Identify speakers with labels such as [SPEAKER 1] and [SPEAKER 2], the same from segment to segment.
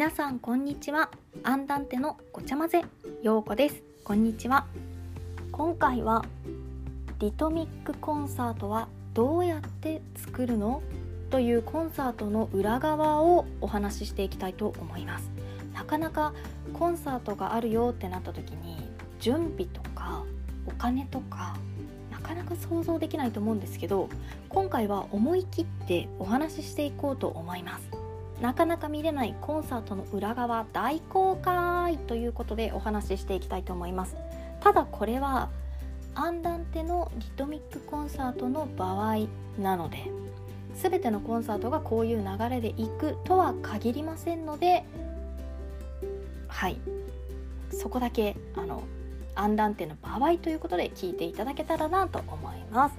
[SPEAKER 1] 皆さんこんにちは。アンダンテのごちゃ混ぜようこです。こんにちは。今回はリトミックコンサートはどうやって作るの？というコンサートの裏側をお話ししていきたいと思います。なかなかコンサートがあるよってなった時に準備とかお金とかなかなか想像できないと思うんですけど今回は思い切ってお話ししていこうと思います。なかなか見れないコンサートの裏側大公開ということでお話ししていきたいと思います。ただこれはアンダンテのリトミックコンサートの場合なので全てのコンサートがこういう流れでいくとは限りませんのではい。そこだけあのアンダンテの場合ということで聞いていただけたらなと思います。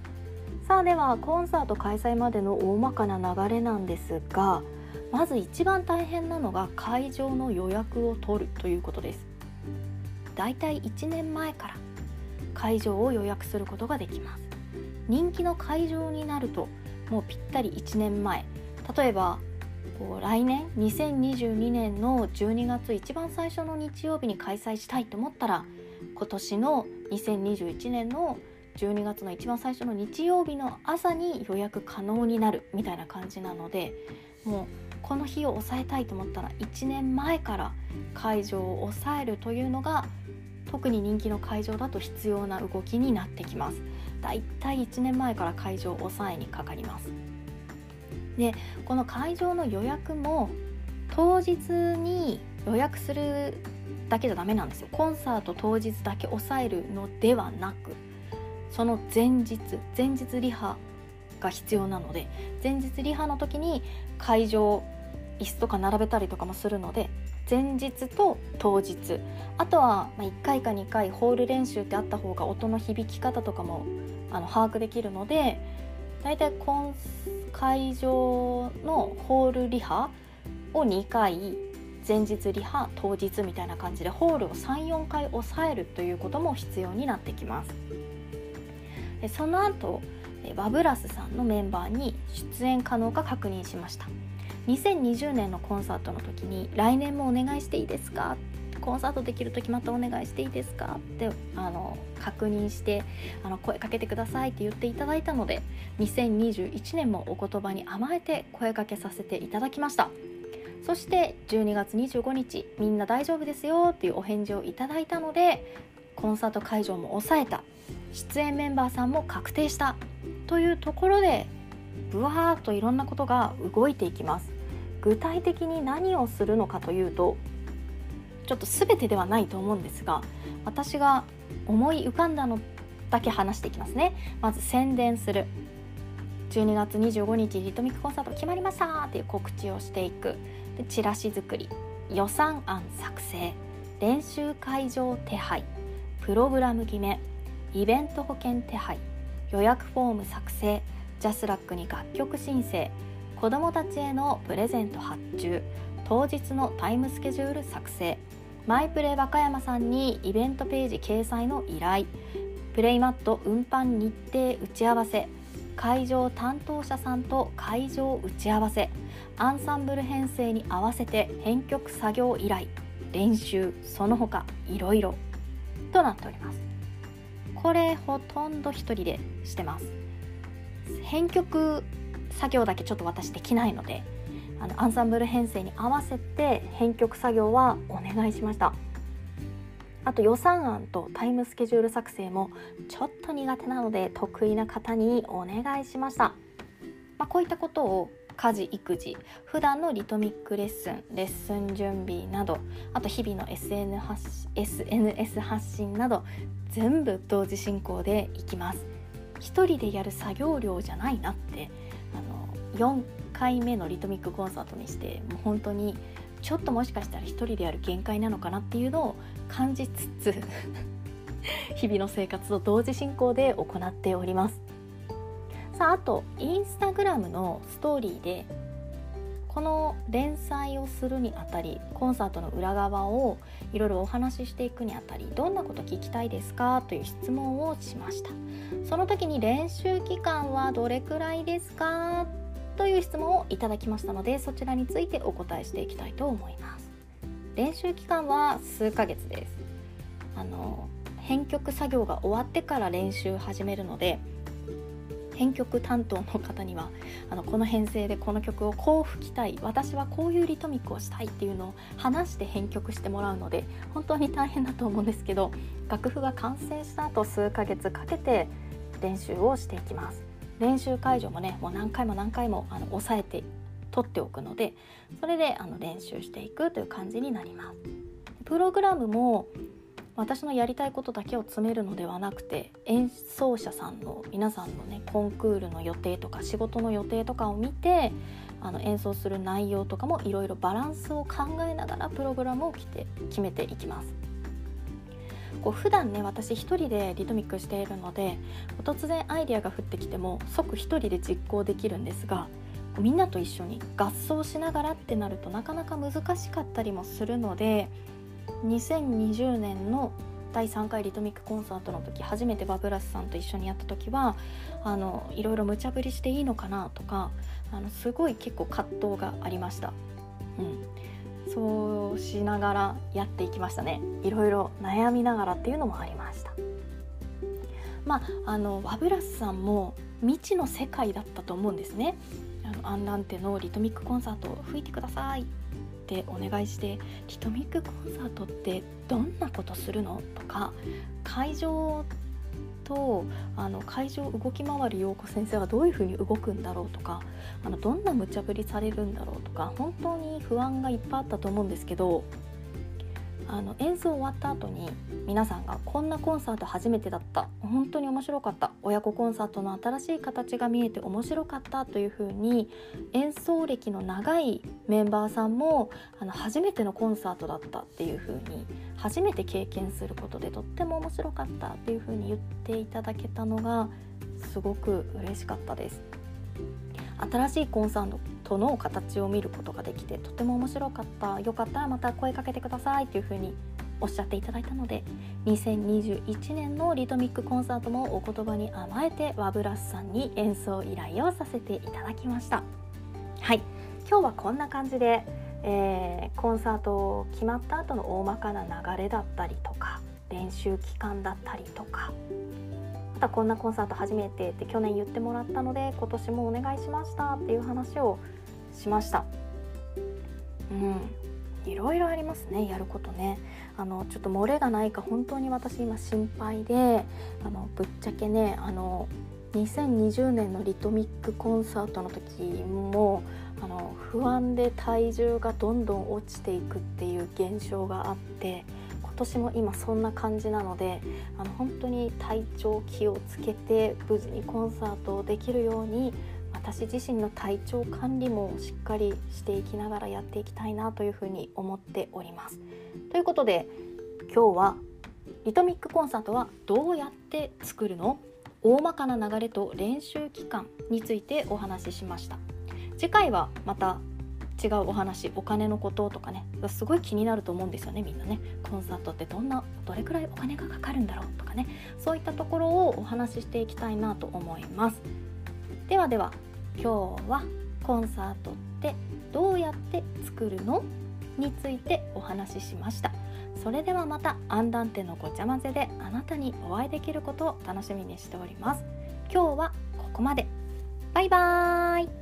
[SPEAKER 1] さあではコンサート開催までの大まかな流れなんですがまず一番大変なのが会場の予約を取るということです。だいたい1年前から会場を予約することができます。人気の会場になるともうぴったり1年前。例えばこう来年2022年の12月一番最初の日曜日に開催したいと思ったら今年の2021年の12月の一番最初の日曜日の朝に予約可能になるみたいな感じなのでもうこの日を抑えたいと思ったら1年前から会場を抑えるというのが特に人気の会場だと必要な動きになってきます。だいたい1年前から会場を抑えにかかります。でこの会場の予約も当日に予約するだけじゃダメなんですよ。コンサート当日だけ抑えるのではなくその前日前日リハが必要なので前日リハの時に会場椅子とか並べたりとかもするので前日と当日あとは1回か2回ホール練習ってあった方が音の響き方とかもあの把握できるので大体今会場のホールリハを2回前日リハ当日みたいな感じでホールを34回抑えるということも必要になってきます。でその後バブラスさんのメンバーに出演可能か確認しました。2020年のコンサートの時に「来年もお願いしていいですか?」コンサートできる時またお願いしていいですか？ってあの確認してあの声かけてくださいって言っていただいたので2021年もお言葉に甘えて声かけさせていただきました。そして12月25日みんな大丈夫ですよっていうお返事をいただいたのでコンサート会場も抑えた。出演メンバーさんも確定した。というところでブワーッといろんなことが動いていきます。具体的に何をするのかというとちょっと全てではないと思うんですが私が思い浮かんだのだけ話していきますね。まず宣伝する。12月25日リトミックコンサート決まりましたっていう告知をしていく。でチラシ作り。予算案作成。練習会場手配。プログラム決め。イベント保険手配。予約フォーム作成ジャスラックに楽曲申請子どもたちへのプレゼント発注当日のタイムスケジュール作成マイプレイ和歌山さんにイベントページ掲載の依頼プレイマット運搬日程打ち合わせ会場担当者さんと会場打ち合わせアンサンブル編成に合わせて編曲作業依頼練習その他いろいろとなっております。これほとんど1人でしてます。編曲作業だけちょっと私できないのであのアンサンブル編成に合わせて編曲作業はお願いしました。あと予算案とタイムスケジュール作成もちょっと苦手なので得意な方にお願いしました、まあ、こういったことを家事育児普段のリトミックレッスンレッスン準備などあと日々の SN 発 SNS 発信など全部同時進行でいきます。一人でやる作業量じゃないなってあの4回目のリトミックコンサートにしてもう本当にちょっともしかしたら一人でやる限界なのかなっていうのを感じつつ日々の生活と同時進行で行っております。さああとインスタグラムのストーリーでこの連載をするにあたりコンサートの裏側をいろいろお話ししていくにあたりどんなこと聞きたいですか？という質問をしました。その時に練習期間はどれくらいですか？という質問をいただきましたのでそちらについてお答えしていきたいと思います。練習期間は数ヶ月です。あの編曲作業が終わってから練習始めるので編曲担当の方にはあのこの編成でこの曲をこう吹きたい私はこういうリトミックをしたいっていうのを話して編曲してもらうので本当に大変だと思うんですけど楽譜が完成した後数ヶ月かけて練習をしていきます。練習会場もねもう何回も何回もあの抑えて取っておくのでそれであの練習していくという感じになります。プログラムも私のやりたいことだけを詰めるのではなくて演奏者さんの皆さんのねコンクールの予定とか仕事の予定とかを見てあの演奏する内容とかもいろいろバランスを考えながらプログラムを決て決めていきます。こう普段ね私一人でリトミックしているので突然アイデアが降ってきても即一人で実行できるんですがみんなと一緒に合奏しながらってなるとなかなか難しかったりもするので2020年の第3回リトミックコンサートの時初めてバブラスさんと一緒にやった時はあのいろいろ無茶ぶりしていいのかなとかあのすごい結構葛藤がありました。うん、そうしながらやっていきましたね。いろいろ悩みながらっていうのもありました。まああのバブラスさんも未知の世界だったと思うんですね。アンランテのリトミックコンサートを吹いてくださいてお願いして「リトミックコンサートってどんなことするの?」とか会場とあの会場動き回る陽子先生はどういうふうに動くんだろうとかあのどんな無茶ぶりされるんだろうとか本当に不安がいっぱいあったと思うんですけどあの演奏終わった後に皆さんがこんなコンサート初めてだった本当に面白かった親子コンサートの新しい形が見えて面白かったというふうに演奏歴の長いメンバーさんもあの初めてのコンサートだったっていうふうに初めて経験することでとっても面白かったっていうふうに言っていただけたのがすごく嬉しかったです。新しいコンサートの形を見ることができてとても面白かった。よかったらまた声かけてくださいというふうにおっしゃっていただいたので2021年のリトミックコンサートもお言葉に甘えてワブラスさんに演奏依頼をさせていただきました。はい。今日はこんな感じで、えー、コンサート決まった後の大まかな流れだったりとか練習期間だったりとかまたこんなコンサート初めてって去年言ってもらったので今年もお願いしましたっていう話をしました。うん。いろいろありますね。やることね。あのちょっと漏れがないか本当に私今心配であのぶっちゃけねあの2020年のリトミックコンサートの時もあの不安で体重がどんどん落ちていくっていう現象があって今年も今そんな感じなのであの本当に体調気をつけて無事にコンサートをできるように私自身の体調管理もしっかりしていきながらやっていきたいなというふうに思っております。ということで今日はリトミックコンサートはどうやって作るの？大まかな流れと練習期間についてお話ししました。次回はまた違うお話お金のこととかね。すごい気になると思うんですよねみんなね。コンサートってどんなどれくらいお金がかかるんだろうとかね。そういったところをお話ししていきたいなと思います。ではでは今日はコンサートってどうやって作るの？についてお話ししました。それではまたアンダンテのごちゃ混ぜであなたにお会いできることを楽しみにしております。今日はここまで。バイバーイ。